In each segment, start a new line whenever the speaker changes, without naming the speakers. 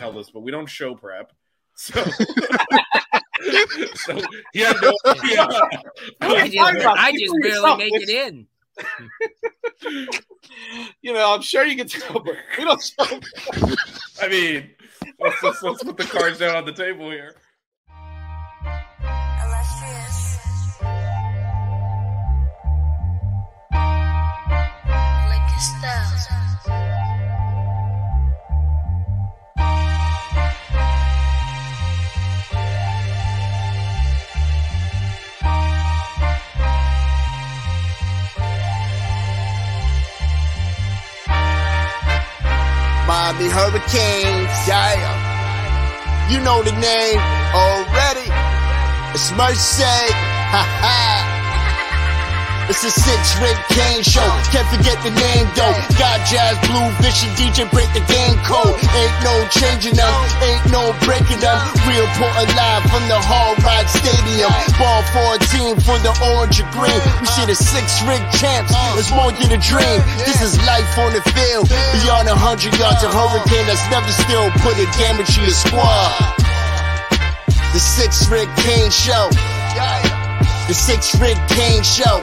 Tell this, but we don't show prep. So, so he had no idea.
I just, I just barely make it in.
you know, I'm sure you can tell, but we don't show.
I mean, let's, let's, let's put the cards down on the table here.
Miami Hurricanes, yeah. You know the name already. It's Mercy. Ha ha. It's a six rig Canes show. Can't forget the name though. Got jazz, blue, vision, DJ, break the game code. Ain't no changing them, ain't no breaking them. Real Portland live from the Hard Rock Stadium. Ball 14 for the orange and green. We see the six rig champs. It's more than a dream. This is life on the field. Beyond a hundred yards, a hurricane that's never still put a damage to your squad. The six rig Canes show. The six rig Canes show.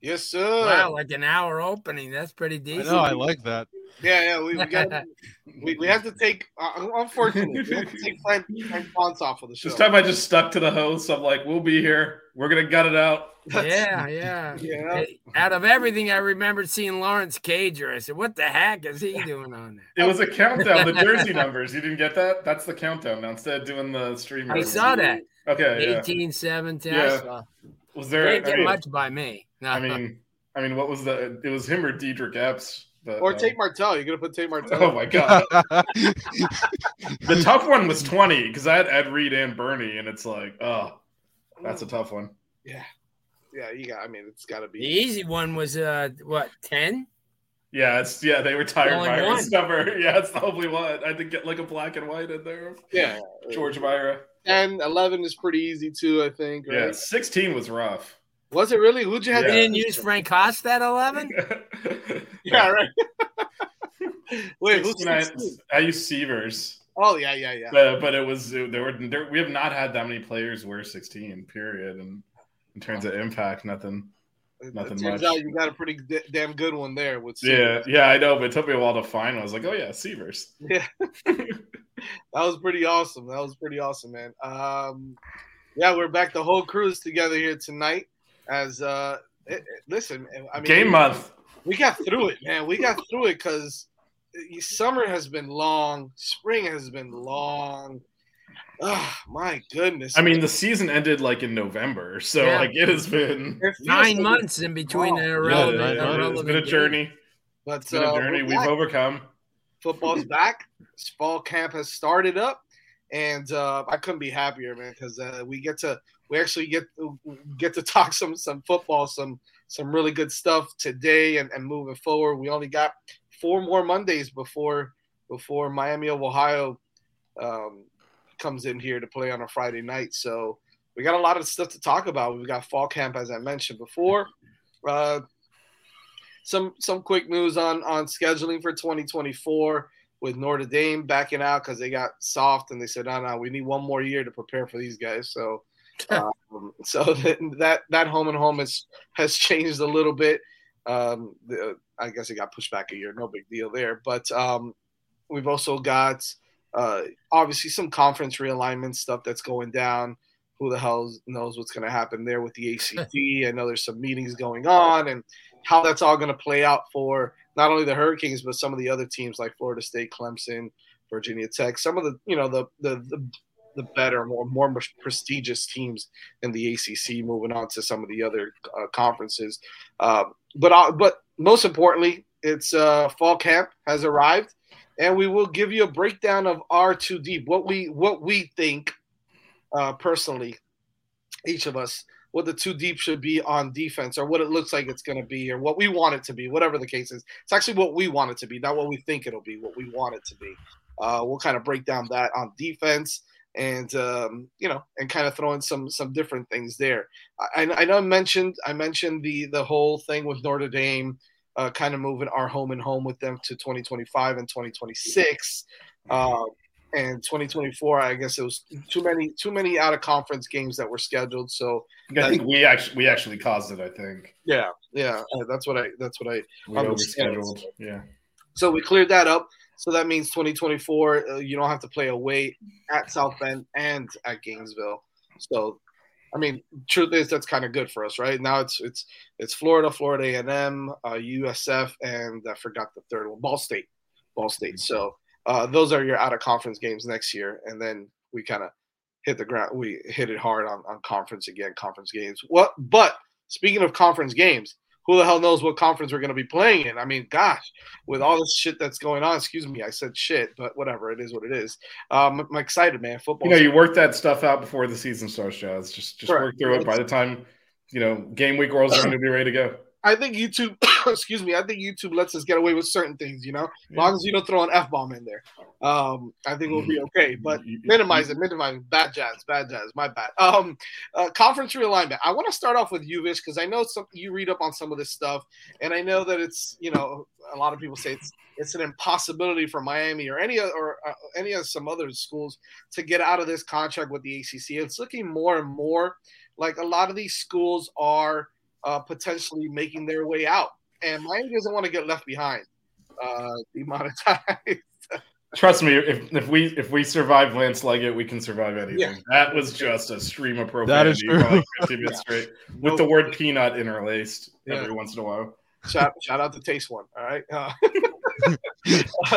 Yes, sir.
Wow, like an hour opening. That's pretty
I
decent.
know. I like that.
Yeah, yeah. We, we got. we, we have to take. Uh, unfortunately, we have to take Frank, Frank Ponce off of the show.
This time I just stuck to the host. I'm like, we'll be here. We're gonna gut it out.
Yeah, yeah.
Yeah.
Hey, Out of everything, I remembered seeing Lawrence Cager. I said, "What the heck is he doing on there?"
It was a countdown. The jersey numbers. You didn't get that? That's the countdown. Now instead of doing the stream.
I saw that.
Okay. Yeah.
17.
Yeah. Was there?
didn't get much by me. No.
I mean, I mean, what was the? It was him or Diedrich Epps. But,
Or
uh,
Tate Martell. You're gonna put Tate Martell.
Oh my god. the tough one was 20 because I had Ed Reed and Bernie, and it's like, oh, that's a tough one.
Yeah, yeah. You got. I mean, it's got to be.
the easy one was uh what ten?
Yeah, it's yeah, they retired
Only
Mira's
one.
number. Yeah, it's the only one. I had to get like a black and white in there.
Yeah.
George Mira.
And 11 is pretty easy too. I think. Right?
Yeah, 16 was rough.
Was it really? Who'd you have?
You
Yeah.
didn't use Frank Costa at eleven?
Yeah. Right. Wait. Who's
16, I,
16?
I used Severs.
Oh yeah, yeah, yeah.
But, but it was there were there, we have not had that many players wear 16 period and in terms of impact nothing nothing
it turns
much.
out you got a pretty d- damn good one there. With
yeah yeah i know but it took me a while to find i was like oh yeah severs
Yeah. that was pretty awesome. That was pretty awesome, man. Um, yeah, we're back. The whole crew's together here tonight. As uh, it, it- listen, I mean,
game
we,
month
we got through it, man. We got through it because summer has been long, spring has been long. Ah, my goodness.
i mean the season ended like in november so
Yeah.
like it has been
It
Nine
like-
months in between
Oh,
the
yeah,
irrelevant.
it-
months.
it's
irrelevant
been a
games.
journey
But
it's been a
uh,
journey
we're
we've
back.
overcome
football's back. Fall camp has started up, and uh, I couldn't be happier, man, because uh, we get to we actually get get to talk some some football, some some really good stuff today, and, and moving forward. We only got four more Mondays before before Miami of Ohio um, comes in here to play on a Friday night. So we got a lot of stuff to talk about. We've got fall camp, as I mentioned before. Uh, some some quick news on on scheduling for 2024 with Notre Dame backing out because they got soft and they said, "No, no, we need one more year to prepare for these guys." So, um, so that that home and home has has changed a little bit. Um, the, I guess it got pushed back a year. No big deal there. But um, we've also got uh, obviously some conference realignment stuff that's going down. Who the hell knows what's going to happen there with the ACC? I know there's some meetings going on and how that's all going to play out for not only the Hurricanes but some of the other teams like Florida State, Clemson, Virginia Tech, some of the you know the the the, the better, more more prestigious teams in the ACC, moving on to some of the other uh, conferences. Uh, but uh, but most importantly, it's uh, fall camp has arrived, and we will give you a breakdown of our two deep, what we what we think uh, personally, each of us, what the two deep should be on defense, or what it looks like it's going to be, or what we want it to be, whatever the case is. It's actually what we want it to be, not what we think it'll be. What we want it to be. Uh, we'll kind of break down that on defense and um, you know, and kind of throwing some some different things there. I, I know I mentioned I mentioned the the whole thing with Notre Dame, uh, kind of moving our home and home with them to 2025 and 2026. Uh, and 2024 i guess it was too many too many out of conference games that were scheduled so
i think we actually we actually caused it i think
yeah yeah that's what i that's what i
we overscheduled yeah
so we cleared that up so that means 2024 uh, you don't have to play away at south bend and at gainesville so i mean truth is that's kind of good for us right now it's it's it's florida florida a&m uh, usf and i forgot the third one ball state ball state so uh, those are your out of conference games next year, and then we kind of hit the ground. We hit it hard on, on conference again, conference games. What? But speaking of conference games, who the hell knows what conference we're going to be playing in? I mean, gosh, with all this shit that's going on, excuse me, I said shit, but whatever, it is what it is. Um, I'm excited, man. Football.
You know, you work that stuff out before the season starts, Jazz. Just just work through it. By the time you know game week rolls around, you'll be ready to go.
I think YouTube, excuse me, I think YouTube lets us get away with certain things, you know, as yeah. long as you don't throw an F bomb in there. Um, I think we'll be okay, but minimize it, minimize it. Bad jazz, bad jazz, my bad. Um, uh, conference realignment. I want to start off with you, Vish, because I know some you read up on some of this stuff, and I know that it's, you know, a lot of people say it's it's an impossibility for Miami or any or uh, any of some other schools to get out of this contract with the ACC. It's looking more and more like a lot of these schools are uh, potentially making their way out. And Miami doesn't want to get left behind, uh, demonetized.
Trust me, if, if we if we survive Lance Leggett, we can survive anything. Yeah. That was just a stream of profanity that is true. for like 15 minutes yeah. straight, with the word peanut interlaced yeah. every once in a while.
Shout, shout out to Taste One. All right. Uh,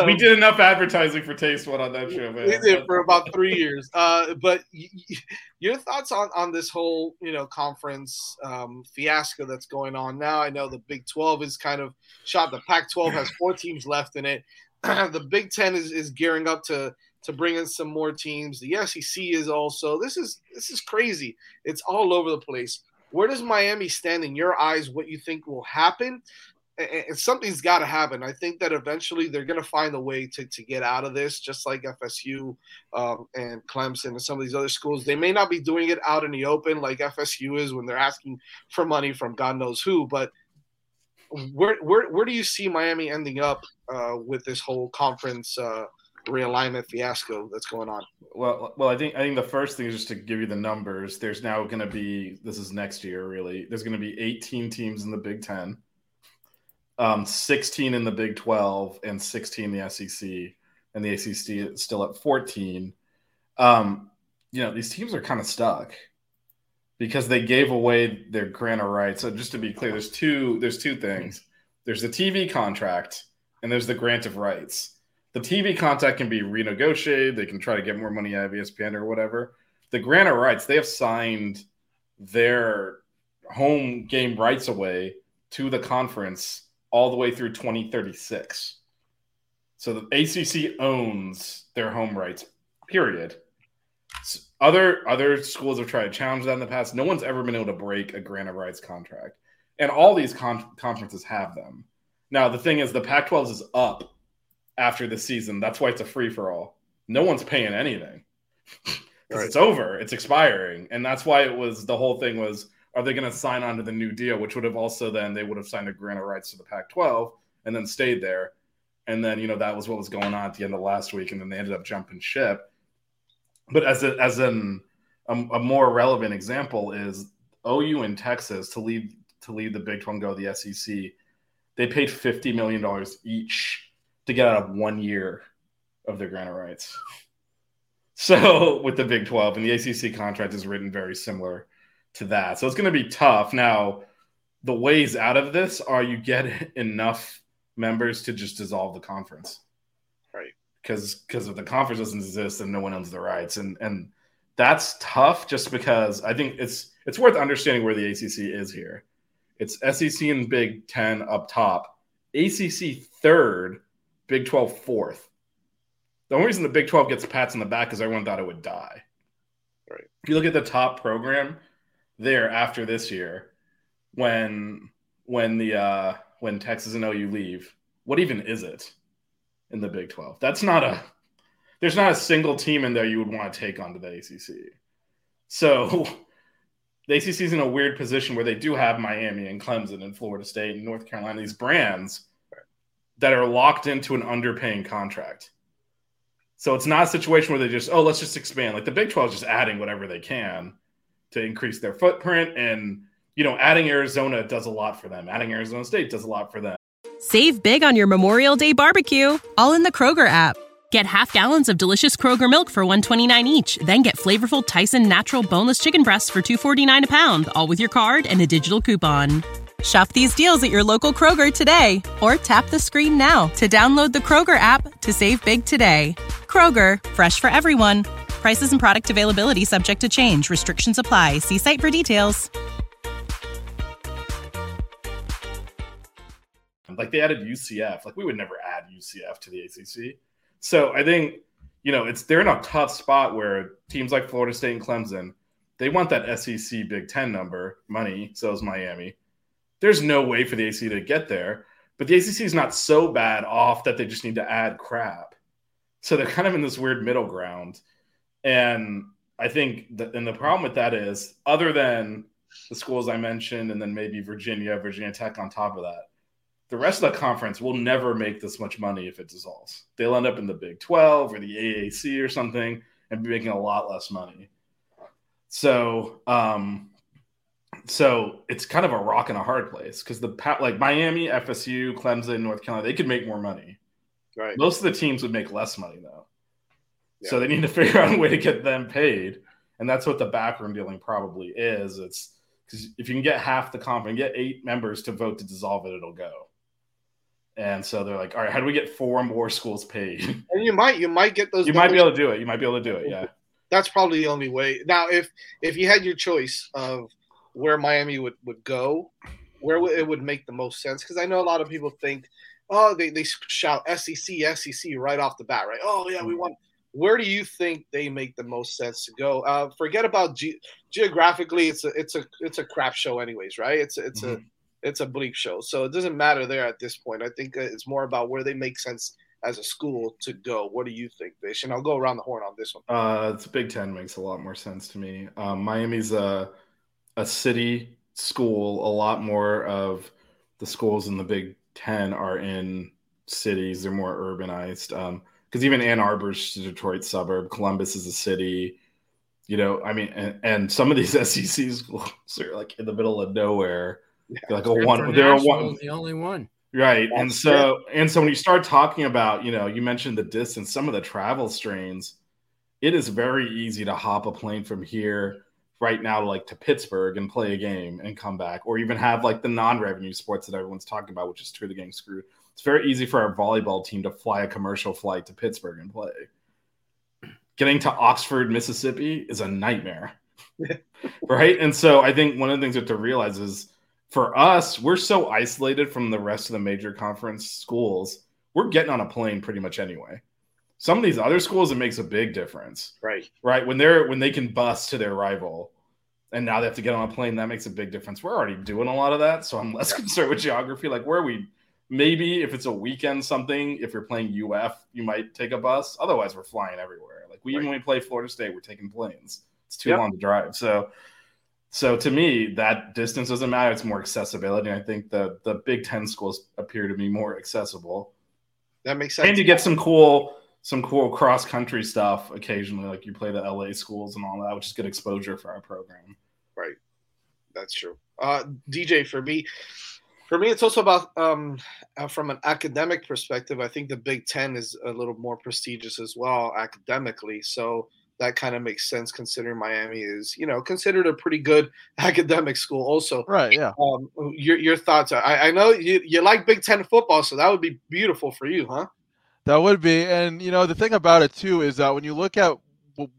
we did enough advertising for Taste One on that show, man.
We did for about three years. Uh, but y- y- your thoughts on, on this whole, you know, conference um, fiasco that's going on now? I know the Big 12 is kind of shot. The Pac 12 has four teams left in it. the Big 10 is, is gearing up to to bring in some more teams. The SEC is also this is this is crazy. It's all over the place. Where does Miami stand in your eyes? What you think will happen? And something's got to happen. I think that eventually they're going to find a way to, to get out of this, just like FSU um, and Clemson and some of these other schools. They may not be doing it out in the open like FSU is when they're asking for money from God knows who, but where where where do you see Miami ending up uh, with this whole conference uh, realignment fiasco that's going on?
Well, well, I think I think the first thing is just to give you the numbers. There's now going to be this is next year really. There's going to be 18 teams in the Big Ten, um, 16 in the Big 12, and 16 in the SEC, and the ACC is still at 14. Um, you know these teams are kind of stuck because they gave away their grant of rights. So just to be clear, there's two there's two things. There's the TV contract and there's the grant of rights the TV contract can be renegotiated. They can try to get more money out of ESPN or whatever. The grant of rights, they have signed their home game rights away to the conference all the way through 2036. So the ACC owns their home rights, period. Other other schools have tried to challenge that in the past. No one's ever been able to break a grant of rights contract, and all these con- conferences have them. Now the thing is, the Pac-12 is up after the season. That's why it's a free for all. no one's paying anything because
Right.
it's over, it's expiring, and that's why it was the whole thing was are they going to sign on to the new deal, which would have also then they would have signed a grant of rights to the Pac-12 and then stayed there, and then you know that was what was going on at the end of last week, and then they ended up jumping ship. But as a, as an a, a more relevant example is OU in Texas to leave to leave the Big 12 go the SEC. They paid fifty million dollars each to get out of one year of their grant of rights. So with the Big 12 and the ACC contract is written very similar to that. So it's going to be tough. Now, the ways out of this are you get enough members to just dissolve the conference.
Right.
Because because if the conference doesn't exist, then no one owns the rights. And and that's tough just because I think it's it's worth understanding where the ACC is here. It's SEC and Big 10 up top, ACC third, Big 12 fourth. The only reason the Big 12 gets pats on the back is everyone thought it would die.
Right.
If you look at the top program there after this year, when when the uh when Texas and OU leave, what even is it in the Big 12? That's not a there's not a single team in there you would want to take onto the ACC. So the ACC is in a weird position where they do have Miami and Clemson and Florida State and North Carolina, these brands that are locked into an underpaying contract. So it's not a situation where they just, oh, let's just expand. Like the Big 12 is just adding whatever they can to increase their footprint. And, you know, adding Arizona does a lot for them. Adding Arizona State does a lot for them.
Save big on your Memorial Day barbecue, all in the Kroger app. Get half gallons of delicious Kroger milk for 129 each, then get flavorful Tyson natural boneless chicken breasts for 249 a pound, all with your card and a digital coupon. Shop these deals at your local Kroger today or tap the screen now to download the Kroger app to save big today. Kroger, fresh for everyone. Prices and product availability subject to change. Restrictions apply. See site for details.
Like they added UCF. Like we would never add UCF to the ACC. So I think, you know, it's they're in a tough spot where teams like Florida State and Clemson, they want that SEC Big Ten number money. So is Miami. There's no way for the ACC to get there, but the ACC is not so bad off that they just need to add crap. So they're kind of in this weird middle ground. And I think that, and the problem with that is, other than the schools I mentioned, and then maybe Virginia, Virginia Tech on top of that, the rest of the conference will never make this much money if it dissolves. They'll end up in the Big 12 or the AAC or something and be making a lot less money. So, um, so it's kind of a rock and a hard place because the like Miami, FSU, Clemson, North Carolina, they could make more money.
Right.
Most of the teams would make less money though. So they need to figure out a way to get them paid, and that's what the backroom dealing probably is. It's because if you can get half the comp and get eight members to vote to dissolve it, it'll go. And so they're like, all right, how do we get four more schools paid?
And you might you might get those.
you might be able to do it. You might be able to do it. Yeah.
That's probably the only way. Now, if if you had your choice of where Miami would would go, where would, it would make the most sense? Because I know a lot of people think, oh, they they shout SEC SEC right off the bat, right? Oh yeah, we mm-hmm. want. Where do you think they make the most sense to go? Uh, forget about ge- geographically. It's a it's a it's a crap show, anyways, right? It's a, it's a
Mhm.
it's a bleak show, so it doesn't matter there at this point. I think uh, it's more about where they make sense as a school to go. What do you think, Vish? And I'll go around the horn on this one.
Uh, it's Big Ten makes a lot more sense to me. Um, Miami's a a city school. A lot more of the schools in the Big Ten are in cities. They're more urbanized. Um, because even Ann Arbor's a Detroit suburb. Columbus is a city. You know, I mean, and, and some of these SEC schools are like in the middle of nowhere. They're like a one. They're a one.
the only one.
Right. and
That's
so and so when you start talking about, you know, you mentioned the distance, some of the travel strains, it is very easy to hop a plane from here right now like to Pittsburgh and play a game and come back or even have like the non-revenue sports that everyone's talking about, which is true the getting screwed. It's very easy for our volleyball team to fly a commercial flight to Pittsburgh and play. Getting to Oxford, Mississippi is a nightmare. right? And so I think one of the things we have to realize is for us, we're so isolated from the rest of the major conference schools. We're getting on a plane pretty much anyway. Some of these other schools, it makes a big difference,
Right.
right? When they're when they can bust to their rival, and now they have to get on a plane, that makes a big difference. We're already doing a lot of that, so I'm less concerned with geography. Like, where are we maybe if it's a weekend something, if you're playing UF, you might take a bus. Otherwise, we're flying everywhere. Like we even when we play Florida State, we're taking planes. It's too
Yep.
long to drive. So, so to me, that distance doesn't matter. It's more accessibility. And I think the the Big Ten schools appear to be more accessible,
That makes sense.
and you get some cool some cool cross country stuff occasionally. Like you play the LA schools and all that, which is good exposure for our program.
Right. That's true. Uh, DJ, for me, for me, it's also about um, uh, from an academic perspective. I think the Big Ten is a little more prestigious as well academically. So that kind of makes sense considering Miami is, you know, considered a pretty good academic school. Also,
Right. Yeah.
um, your your thoughts? Are, I, I know you you like Big Ten football, so that would be beautiful for you, huh?
That would be, and you know, the thing about it too is that when you look at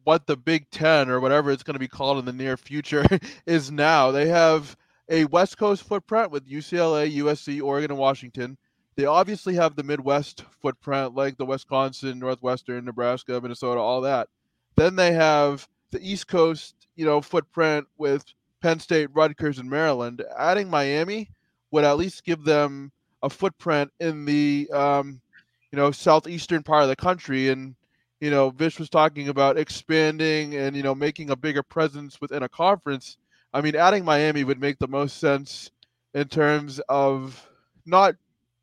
what the Big Ten or whatever it's going to be called in the near future is now, they have a West Coast footprint with UCLA, USC, Oregon, and Washington. They obviously have the Midwest footprint, like the Wisconsin, Northwestern, Nebraska, Minnesota, all that. Then they have the East Coast, you know, footprint with Penn State, Rutgers, and Maryland. Adding Miami would at least give them a footprint in the um, you know southeastern part of the country and you know vish was talking about expanding and you know making a bigger presence within a conference i mean adding miami would make the most sense in terms of not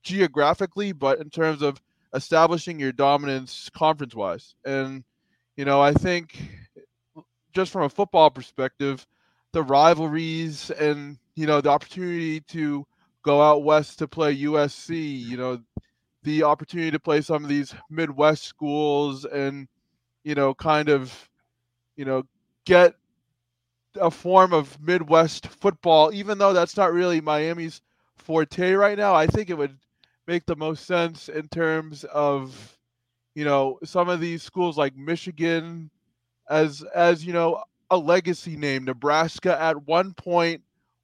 geographically but in terms of establishing your dominance conference wise and you know i think just from a football perspective the rivalries and you know the opportunity to go out west to play usc you know the opportunity to play some of these Midwest schools and, you know, kind of, you know, get a form of Midwest football, even though that's not really Miami's forte right now. I think it would make the most sense in terms of, you know, some of these schools like Michigan as as, you know, a legacy name. Nebraska at one point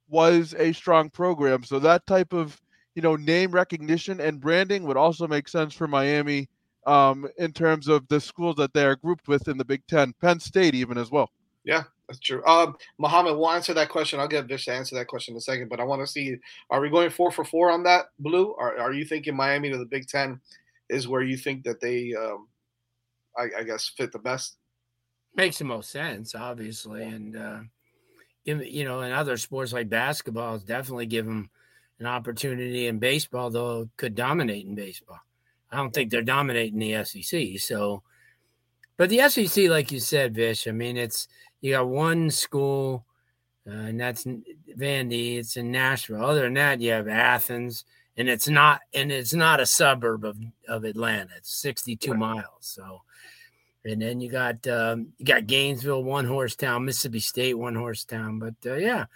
was a strong program. So that type of you know, name recognition and branding would also make sense for Miami um, in terms of the schools that they are grouped with in the Big Ten, Penn State even as well.
Yeah, that's true. Um, Mohammed, we'll answer that question. I'll get Vish to answer that question in a second, but I want to see are we going four for four on that, Blue? Or are you thinking Miami to the Big Ten is where you think that they, um, I, I guess, fit the best?
Makes the most sense, obviously, and uh, give you know, in other sports like basketball, it's definitely give them an opportunity in baseball, though could dominate in baseball. I don't think they're dominating the SEC. So, but the SEC, like you said, Vish, I mean, it's you got one school, uh, and that's Vandy. It's in Nashville. Other than that, you have Athens, and it's not, and it's not a suburb of of Atlanta. It's sixty two miles. So, and then you got um, you got Gainesville, one horse town, Mississippi State, one horse town. But uh, yeah,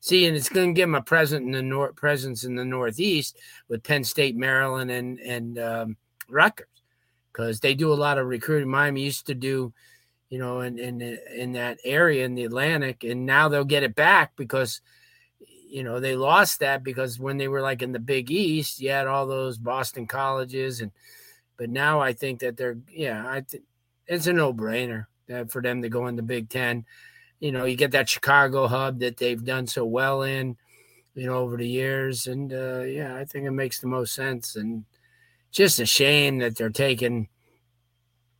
see, and it's going to give them a present in the north presence in the Northeast with Penn State, Maryland, and and um, Rutgers, because they do a lot of recruiting. Miami used to do, you know, in in in that area in the Atlantic, and now they'll get it back because. You know, they lost that because when they were like in the Big East, you had all those Boston colleges, and but now I think that they're yeah, I think it's a no-brainer uh, for them to go in the Big Ten. You know, you get that Chicago hub that they've done so well in, you know, over the years, and uh, yeah, I think it makes the most sense. And just a shame that they're taking.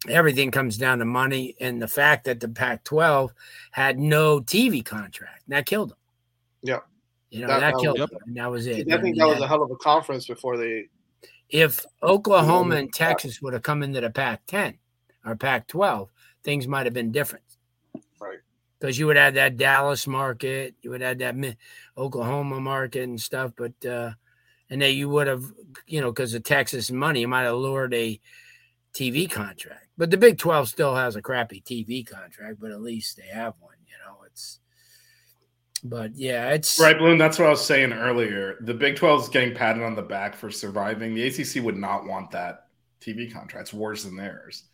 Everything comes down to money and the fact that the Pac-12 had no TV contract. That killed them.
Yeah.
You know,
That-
that,
that
killed
was-
them. That was
I
it.
think that was a hell of a conference before they.
if Oklahoma and Texas would have come into the Pac 10 or Pac 12, things might have been different.
Right.
Because you would have that Dallas market, you would have that Oklahoma market and stuff, but, uh, and then you would have, you know, because of Texas money, you might have lured a TV contract. But the Big 12 still has a crappy TV contract, but at least they have one, you know. It's, but yeah, it's
Right, Bloom. That's what I was saying earlier. The Big 12 is getting patted on the back for surviving. The ACC would not want that TV contract. It's worse than theirs.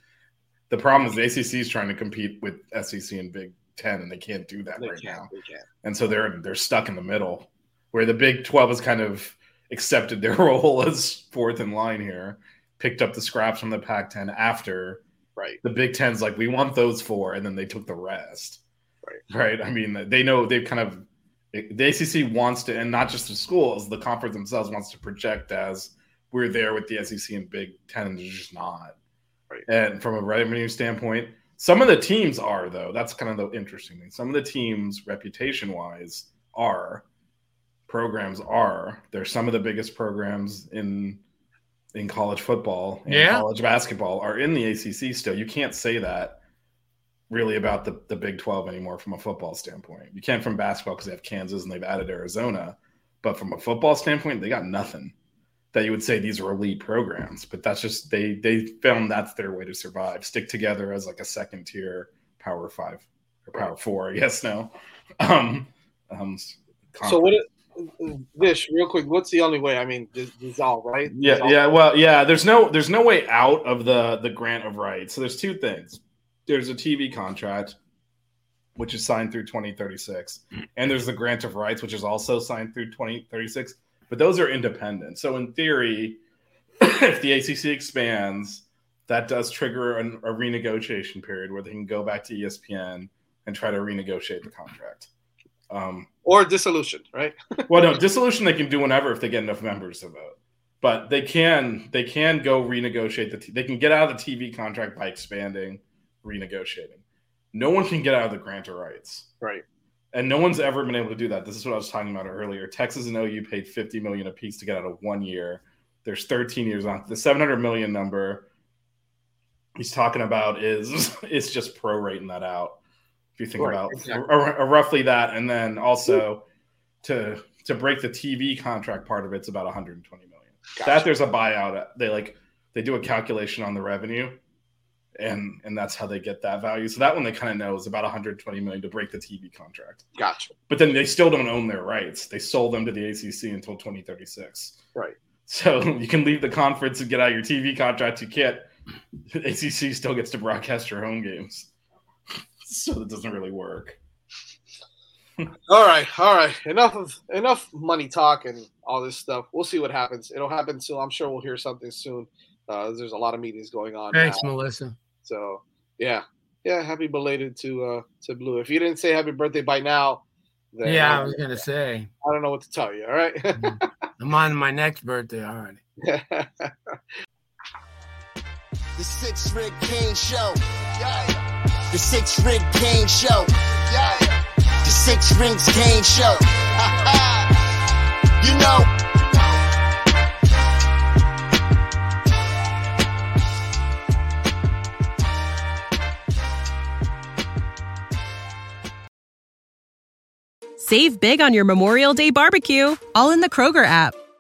The problem is the ACC is trying to compete with SEC and Big 10, and they can't do that
They
right
can't.
now.
They can't.
And so they're they're stuck in the middle, where the Big 12 has kind of accepted their role as fourth in line here, picked up the scraps from the Pac 10 after
Right.
the Big Ten's like, we want those four, and then they took the rest.
Right.
Right. I mean, they know they've kind of the ACC wants to, and not just the schools, the conference themselves wants to project as we're there with the SEC and Big Ten, and they're just not.
Right.
And from a revenue standpoint, some of the teams are though. That's kind of the interesting thing. Some of the teams, reputation wise, are programs are. They're some of the biggest programs in in college football and
Yeah.
college basketball are in the ACC still. You can't say that really about the, the Big 12 anymore from a football standpoint. You can't from basketball because they have Kansas and they've added Arizona. But from a football standpoint, they got nothing that you would say these are elite programs. But that's just they they found that's their way to survive. Stick together as like a second tier power five or power four, I guess now. Um, um
So what? It, Vish, real quick, what's the only way? I mean, dissolve, right?
Yeah,
Dissolve.
yeah. Well, yeah. There's no there's no way out of the the grant of rights. So there's two things. There's a TV contract, which is signed through 2036, and there's the grant of rights, which is also signed through 2036. But those are independent. So in theory, if the ACC expands, that does trigger an, a renegotiation period where they can go back to ESPN and try to renegotiate the contract. Um,
Or dissolution, right?
well, no, dissolution they can do whenever if they get enough members to vote. But they can they can go renegotiate the t- they can get out of the TV contract by expanding, renegotiating. No one can get out of the grant of rights,
Right.
and no one's ever been able to do that. This is what I was talking about earlier. Texas and OU paid fifty million apiece to get out of one year. There's 13 years on the 700 million number. He's talking about is is just prorating that out. If you think
Right,
about
exactly.
roughly that, and then also to to break the TV contract part of it's about 120 million. That there's a buyout. Uh, they like they do a calculation on the revenue, and and that's how they get that value. So that one they kind of know is about 120 million to break the TV contract.
Gotcha.
But then they still don't own their rights. They sold them to the ACC until 2036.
Right.
So you can leave the conference and get out your TV contract. You can't. ACC still gets to broadcast your home games. So that doesn't really work.
All right, all right. Enough of enough money talk and all this stuff. We'll see what happens. It'll happen soon. I'm sure we'll hear something soon. Uh, there's a lot of meetings going on.
Thanks,
now.
Melissa.
So yeah, yeah. Happy belated to uh to Blue. If you didn't say happy birthday by now, then
Yeah, I was gonna say
I don't know what to tell you. All right.
I'm on my next birthday already.
The Six Rig Canes Show. Yeah. The Six Rig Canes Show. The Six Rings Canes Show. you know.
Save big on your Memorial Day barbecue, all in the Kroger app.